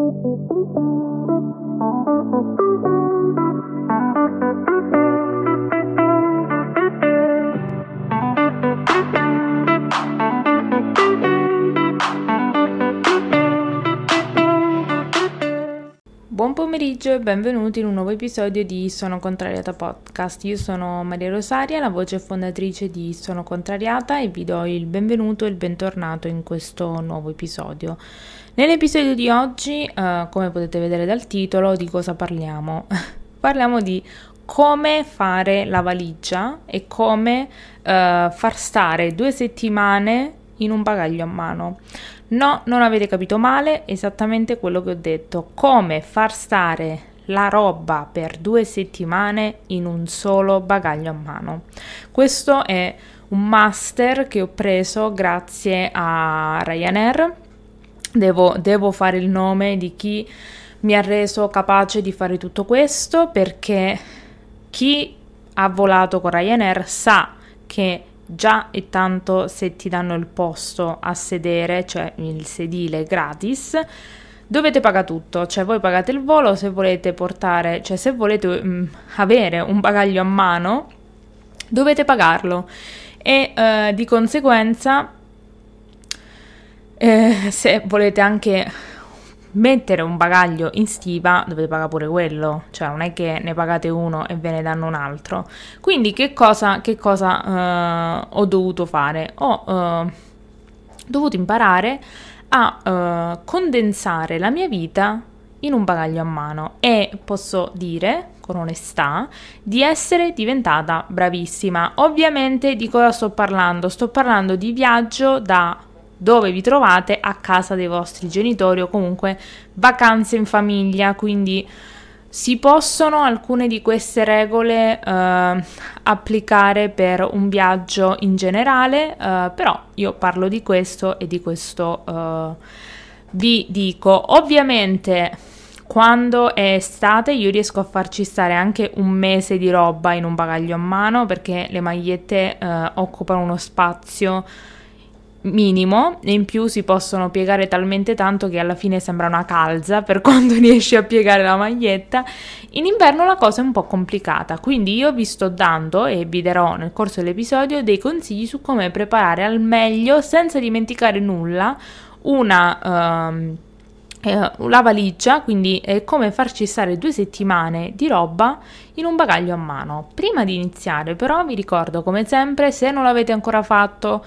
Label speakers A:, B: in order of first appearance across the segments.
A: Thank you. Buon pomeriggio e benvenuti in un nuovo episodio di Sono Contrariata Podcast. Io sono Maria Rosaria, la voce fondatrice di Sono Contrariata e vi do il benvenuto e il bentornato in questo nuovo episodio. Nell'episodio di oggi, eh, come potete vedere dal titolo, di cosa parliamo? parliamo di come fare la valigia e come eh, far stare due settimane in un bagaglio a mano. No, non avete capito male, esattamente quello che ho detto. Come far stare la roba per due settimane in un solo bagaglio a mano. Questo è un master che ho preso grazie a Ryanair. Devo, devo fare il nome di chi mi ha reso capace di fare tutto questo perché chi ha volato con Ryanair sa che già è tanto se ti danno il posto a sedere, cioè il sedile gratis, dovete pagare tutto, cioè voi pagate il volo se volete portare, cioè se volete mh, mm, avere un bagaglio a mano, dovete pagarlo. E eh, di conseguenza eh, se volete anche mettere un bagaglio in stiva dovete pagare pure quello, cioè non è che ne pagate uno e ve ne danno un altro. Quindi che cosa, che cosa uh, ho dovuto fare? Ho uh, dovuto imparare a uh, condensare la mia vita in un bagaglio a mano e posso dire con onestà di essere diventata bravissima. Ovviamente di cosa sto parlando? Sto parlando di viaggio da dove vi trovate a casa dei vostri genitori o comunque vacanze in famiglia, quindi si possono alcune di queste regole eh, applicare per un viaggio in generale, eh, però io parlo di questo e di questo eh, vi dico. Ovviamente quando è estate io riesco a farci stare anche un mese di roba in un bagaglio a mano perché le magliette eh, occupano uno spazio minimo e in più si possono piegare talmente tanto che alla fine sembra una calza per quando riesci a piegare la maglietta. In inverno la cosa è un po' complicata, quindi io vi sto dando e vi darò nel corso dell'episodio dei consigli su come preparare al meglio senza dimenticare nulla una um, eh, la valigia, quindi è come farci stare due settimane di roba in un bagaglio a mano. Prima di iniziare però vi ricordo come sempre se non l'avete ancora fatto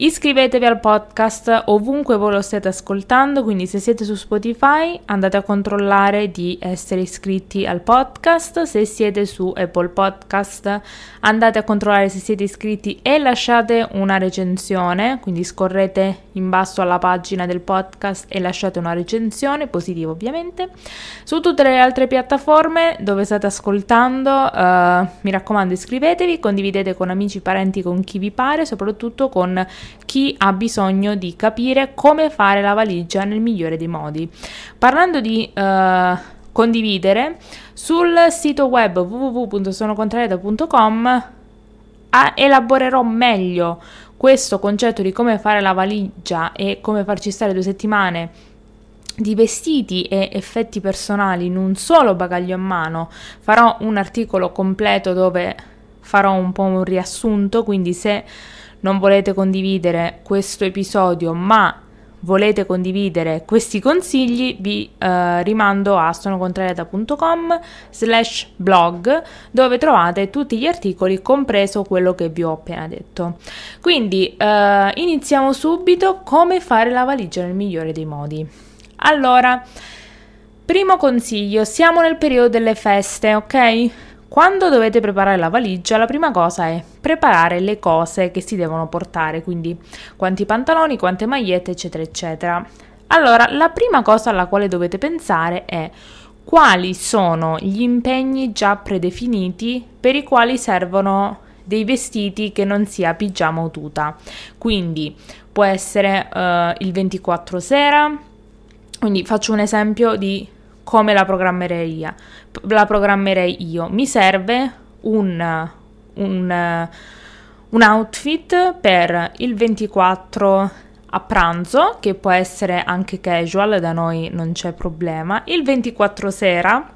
A: Iscrivetevi al podcast ovunque voi lo stiate ascoltando, quindi se siete su Spotify andate a controllare di essere iscritti al podcast, se siete su Apple Podcast andate a controllare se siete iscritti e lasciate una recensione, quindi scorrete in basso alla pagina del podcast e lasciate una recensione, positiva ovviamente. Su tutte le altre piattaforme dove state ascoltando, uh, mi raccomando iscrivetevi, condividete con amici, parenti, con chi vi pare, soprattutto con chi ha bisogno di capire come fare la valigia nel migliore dei modi. Parlando di uh, condividere, sul sito web www.sonocontrariata.com elaborerò meglio questo concetto di come fare la valigia e come farci stare due settimane di vestiti e effetti personali in un solo bagaglio a mano. Farò un articolo completo dove farò un po' un riassunto, quindi se non volete condividere questo episodio ma volete condividere questi consigli vi eh, rimando a sonocontrariata.com slash blog dove trovate tutti gli articoli compreso quello che vi ho appena detto. Quindi eh, iniziamo subito come fare la valigia nel migliore dei modi. Allora primo consiglio siamo nel periodo delle feste ok quando dovete preparare la valigia, la prima cosa è preparare le cose che si devono portare, quindi quanti pantaloni, quante magliette, eccetera, eccetera. Allora, la prima cosa alla quale dovete pensare è quali sono gli impegni già predefiniti per i quali servono dei vestiti che non sia pigiama o tuta. Quindi può essere uh, il 24 sera, quindi faccio un esempio di come la programmerei, la programmerei io. Mi serve un, un, un outfit per il 24 a pranzo, che può essere anche casual, da noi non c'è problema, il 24 sera,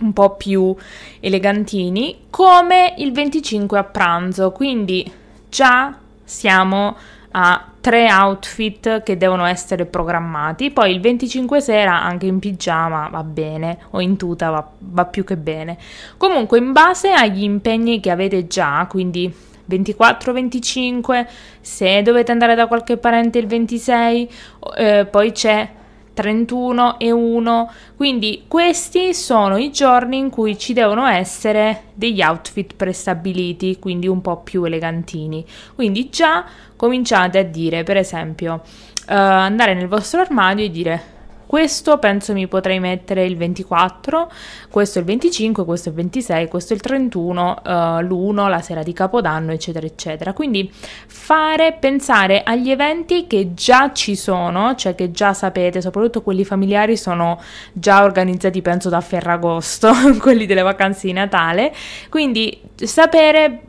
A: un po' più elegantini, come il 25 a pranzo, quindi già siamo a tre outfit che devono essere programmati. Poi il 25 sera anche in pigiama va bene o in tuta va, va più che bene. Comunque in base agli impegni che avete già, quindi 24-25, se dovete andare da qualche parente il 26, eh, poi c'è 31 e 1. Quindi questi sono i giorni in cui ci devono essere degli outfit prestabiliti, quindi un po' più elegantini. Quindi già cominciate a dire, per esempio, uh, andare nel vostro armadio e dire questo penso mi potrei mettere il 24, questo il 25, questo il 26, questo il 31, uh, l'1, la sera di Capodanno, eccetera, eccetera. Quindi fare, pensare agli eventi che già ci sono, cioè che già sapete, soprattutto quelli familiari sono già organizzati, penso, da Ferragosto, quelli delle vacanze di Natale. Quindi sapere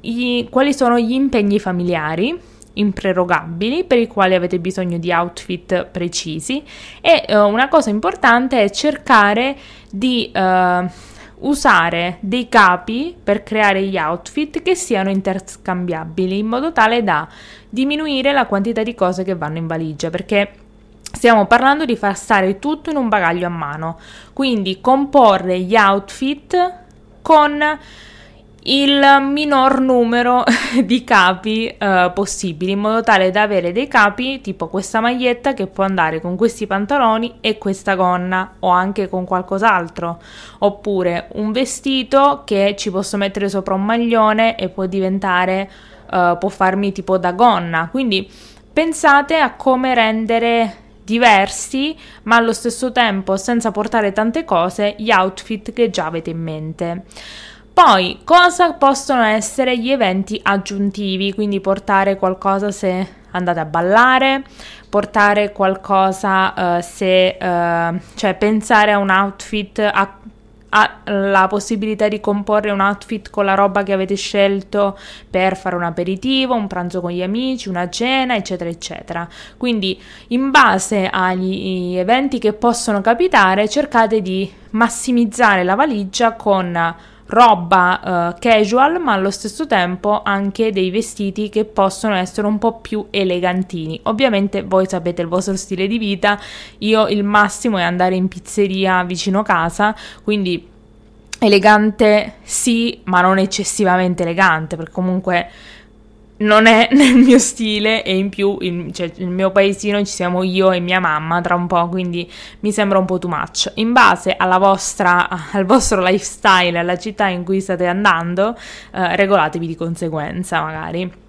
A: i, quali sono gli impegni familiari imprerogabili per i quali avete bisogno di outfit precisi e uh, una cosa importante è cercare di uh, usare dei capi per creare gli outfit che siano interscambiabili in modo tale da diminuire la quantità di cose che vanno in valigia perché Stiamo parlando di far stare tutto in un bagaglio a mano, quindi comporre gli outfit con il minor numero di capi uh, possibili in modo tale da avere dei capi tipo questa maglietta che può andare con questi pantaloni e questa gonna o anche con qualcos'altro. Oppure un vestito che ci posso mettere sopra un maglione e può diventare uh, può farmi tipo da gonna. Quindi pensate a come rendere diversi ma allo stesso tempo senza portare tante cose gli outfit che già avete in mente poi, cosa possono essere gli eventi aggiuntivi? Quindi portare qualcosa se andate a ballare, portare qualcosa uh, se, uh, cioè pensare a un outfit, a, a la possibilità di comporre un outfit con la roba che avete scelto per fare un aperitivo, un pranzo con gli amici, una cena, eccetera, eccetera. Quindi, in base agli eventi che possono capitare, cercate di massimizzare la valigia con roba uh, casual, ma allo stesso tempo anche dei vestiti che possono essere un po' più elegantini. Ovviamente voi sapete il vostro stile di vita, io il massimo è andare in pizzeria vicino casa, quindi elegante sì, ma non eccessivamente elegante, perché comunque non è nel mio stile e in più il, cioè, il mio paesino ci siamo io e mia mamma tra un po', quindi mi sembra un po' too much. In base vostra, al vostro lifestyle, alla città in cui state andando, eh, regolatevi di conseguenza magari.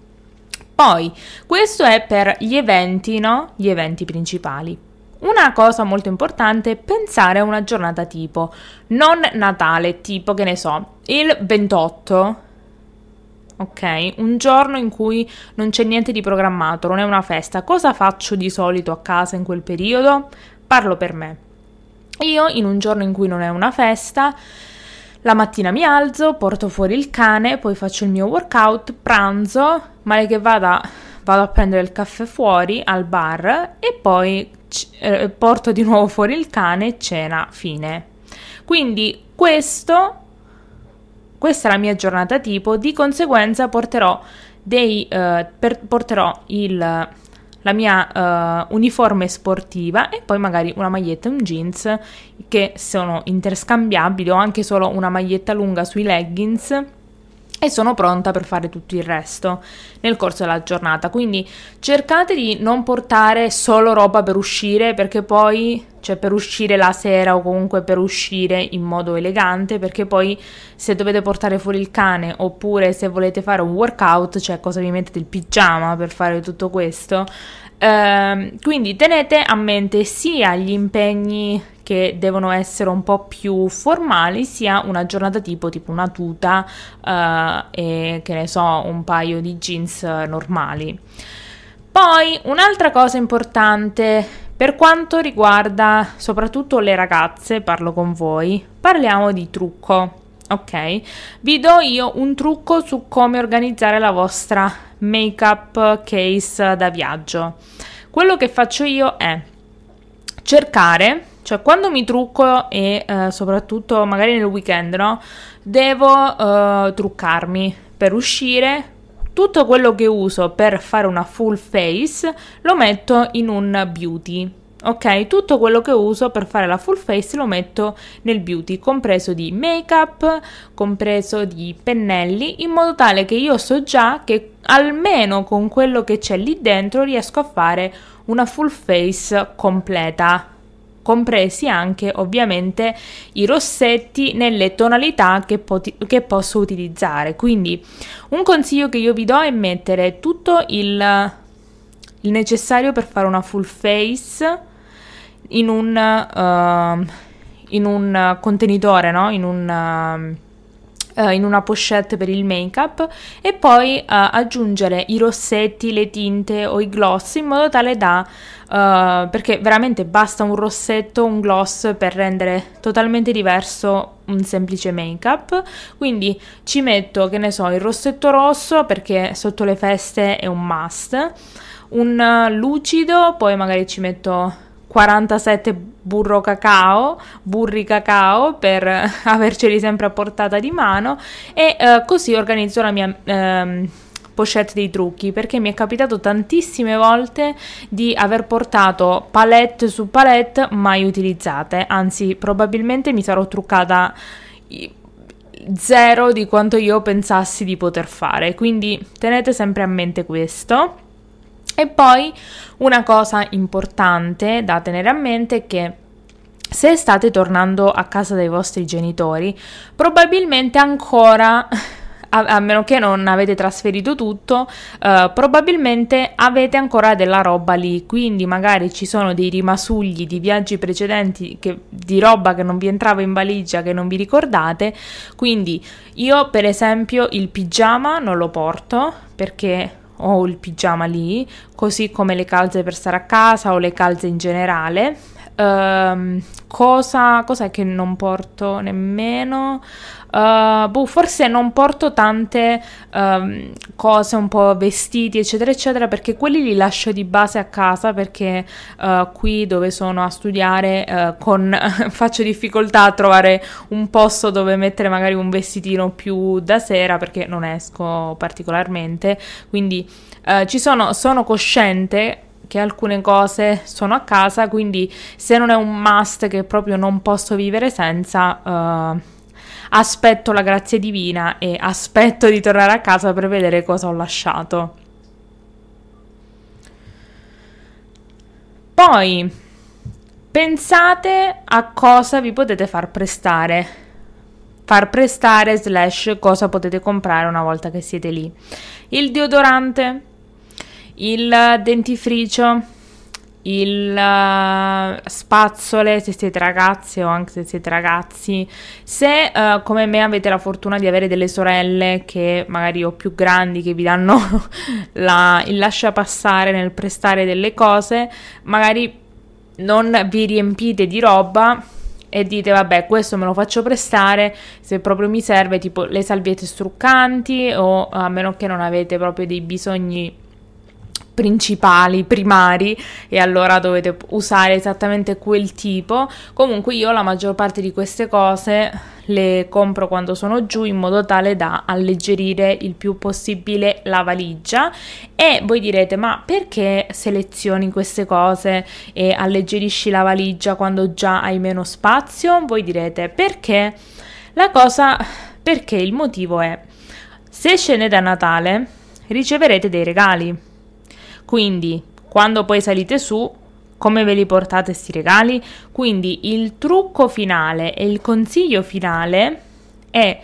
A: Poi, questo è per gli eventi, no? Gli eventi principali. Una cosa molto importante è pensare a una giornata tipo, non Natale, tipo che ne so, il 28 ok? Un giorno in cui non c'è niente di programmato, non è una festa. Cosa faccio di solito a casa in quel periodo? Parlo per me. Io in un giorno in cui non è una festa, la mattina mi alzo, porto fuori il cane, poi faccio il mio workout, pranzo, male che vada, vado a prendere il caffè fuori al bar e poi eh, porto di nuovo fuori il cane, cena, fine. Quindi questo questa è la mia giornata tipo, di conseguenza porterò, dei, uh, per, porterò il, la mia uh, uniforme sportiva e poi magari una maglietta e un jeans che sono interscambiabili o anche solo una maglietta lunga sui leggings e sono pronta per fare tutto il resto nel corso della giornata. Quindi cercate di non portare solo roba per uscire perché poi, cioè per uscire la sera o comunque per uscire in modo elegante, perché poi se dovete portare fuori il cane oppure se volete fare un workout, cioè cosa vi mettete il pigiama per fare tutto questo. Uh, quindi tenete a mente sia gli impegni che devono essere un po' più formali, sia una giornata tipo, tipo una tuta uh, e che ne so, un paio di jeans normali. Poi un'altra cosa importante per quanto riguarda soprattutto le ragazze, parlo con voi, parliamo di trucco. Ok, vi do io un trucco su come organizzare la vostra make up case da viaggio. quello che faccio io è cercare, cioè quando mi trucco e eh, soprattutto magari nel weekend, no? Devo eh, truccarmi per uscire. Tutto quello che uso per fare una full face lo metto in un beauty. Ok, tutto quello che uso per fare la full face lo metto nel beauty, compreso di make up, compreso di pennelli, in modo tale che io so già che almeno con quello che c'è lì dentro riesco a fare una full face completa compresi anche ovviamente i rossetti nelle tonalità che, poti- che, posso utilizzare. Quindi un consiglio che io vi do è mettere tutto il, il necessario per fare una full face in un, uh, in un contenitore, no? in un... Uh, uh, in una pochette per il make up e poi uh, aggiungere i rossetti, le tinte o i gloss in modo tale da uh, perché veramente basta un rossetto, un gloss per rendere totalmente diverso un semplice make up. Quindi ci metto, che ne so, il rossetto rosso perché sotto le feste è un must, un lucido, poi magari ci metto 47 burro cacao, burri cacao per averceli sempre a portata di mano e eh, così organizzo la mia ehm, pochette dei trucchi perché mi è capitato tantissime volte di aver portato palette su palette mai utilizzate, anzi probabilmente mi sarò truccata zero di quanto io pensassi di poter fare, quindi tenete sempre a mente questo. E poi una cosa importante da tenere a mente è che se state tornando a casa dai vostri genitori, probabilmente ancora a, meno che non avete trasferito tutto, uh, probabilmente avete ancora della roba lì, quindi magari ci sono dei rimasugli di viaggi precedenti che, di roba che non vi entrava in valigia, che non vi ricordate, quindi io per esempio il pigiama non lo porto perché ho il pigiama lì, così come le calze per stare a casa o le calze in generale. Um, cosa, cos'è che non porto nemmeno? Uh, boh, forse non porto tante um, cose, un po' vestiti, eccetera, eccetera, perché quelli li lascio di base a casa perché uh, qui dove sono a studiare uh, con, faccio difficoltà a trovare un posto dove mettere magari un vestitino più da sera perché non esco particolarmente. Quindi ci sono, sono cosciente che alcune cose sono a casa, quindi se non è un must che proprio non posso vivere senza, uh, aspetto la grazia divina e aspetto di tornare a casa per vedere cosa ho lasciato. Poi pensate a cosa vi potete far prestare. Far prestare slash cosa potete comprare una volta che siete lì. Il deodorante, il dentifricio, il uh, spazzole se siete ragazze o anche se siete ragazzi. Se uh, come me avete la fortuna di avere delle sorelle che magari o più grandi che vi danno la, il lascia passare nel prestare delle cose, magari non vi riempite di roba e dite vabbè questo me lo faccio prestare se proprio mi serve tipo le salviette struccanti o a meno che non avete proprio dei bisogni principali, primari e allora dovete usare esattamente quel tipo. Comunque io la maggior parte di queste cose le compro quando sono giù in modo tale da alleggerire il più possibile la valigia e voi direte ma perché selezioni queste cose e alleggerisci la valigia quando già hai meno spazio? Voi direte perché la cosa perché il motivo è se scendete a Natale riceverete dei regali quindi, quando poi salite su, come ve li portate questi regali? Quindi il trucco finale e il consiglio finale è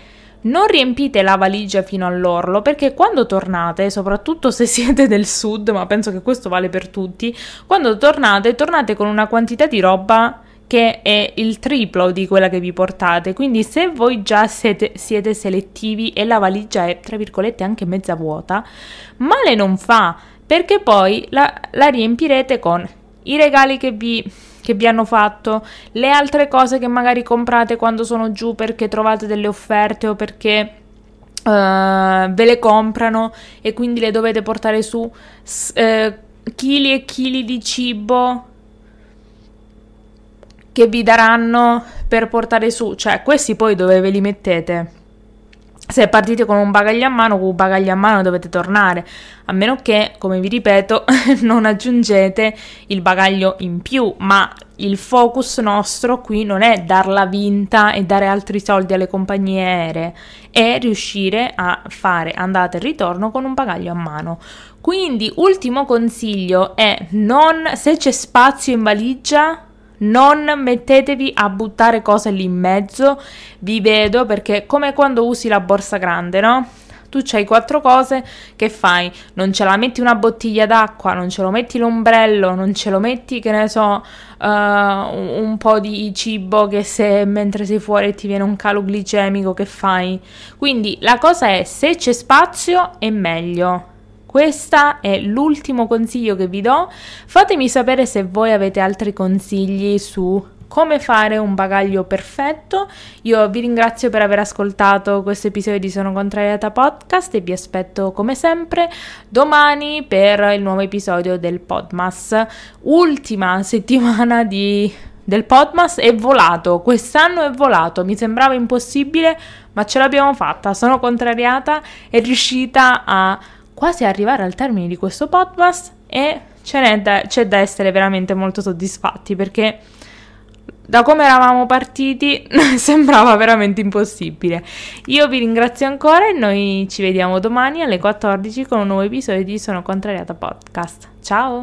A: non riempite la valigia fino all'orlo perché quando tornate, soprattutto se siete del sud, ma penso che questo vale per tutti, quando tornate, tornate con una quantità di roba che è il triplo di quella che vi portate. Quindi se voi già siete, siete selettivi e la valigia è, tra virgolette, anche mezza vuota, male non fa perché poi la, la riempirete con i regali che vi, che vi hanno fatto, le altre cose che magari comprate quando sono giù perché trovate delle offerte o perché uh, ve le comprano e quindi le dovete portare su. Uh, chili e chili di cibo che vi daranno per portare su, cioè questi poi dove ve li mettete? Se partite con un bagaglio a mano, con un bagaglio a mano dovete tornare, a meno che, come vi ripeto, non aggiungete il bagaglio in più, ma il focus nostro qui non è darla vinta e dare altri soldi alle compagnie aeree, è riuscire a fare andata e ritorno con un bagaglio a mano. Quindi, ultimo consiglio è non se c'è spazio in valigia non mettetevi a buttare cose lì in mezzo, vi vedo perché come quando usi la borsa grande, no? Tu c'hai quattro cose, che fai? Non ce la metti una bottiglia d'acqua, non ce lo metti l'ombrello, non ce lo metti, che ne so, uh, un, un po' di cibo che se mentre sei fuori ti viene un calo glicemico, che fai? Quindi la cosa è, se c'è spazio è meglio, questo è l'ultimo consiglio che vi do. Fatemi sapere se voi avete altri consigli su come fare un bagaglio perfetto. Io vi ringrazio per aver ascoltato questo episodio di Sono Contrariata Podcast e vi aspetto come sempre domani per il nuovo episodio del Podmas. Ultima settimana di, del Podmas è volato, quest'anno è volato, mi sembrava impossibile, ma ce l'abbiamo fatta. Sono contrariata e riuscita a quasi arrivare al termine di questo podcast e da, c'è da essere veramente molto soddisfatti perché da come eravamo partiti sembrava veramente impossibile. Io vi ringrazio ancora e noi ci vediamo domani alle 14 con un nuovo episodio di Sono Contrariata Podcast. Ciao!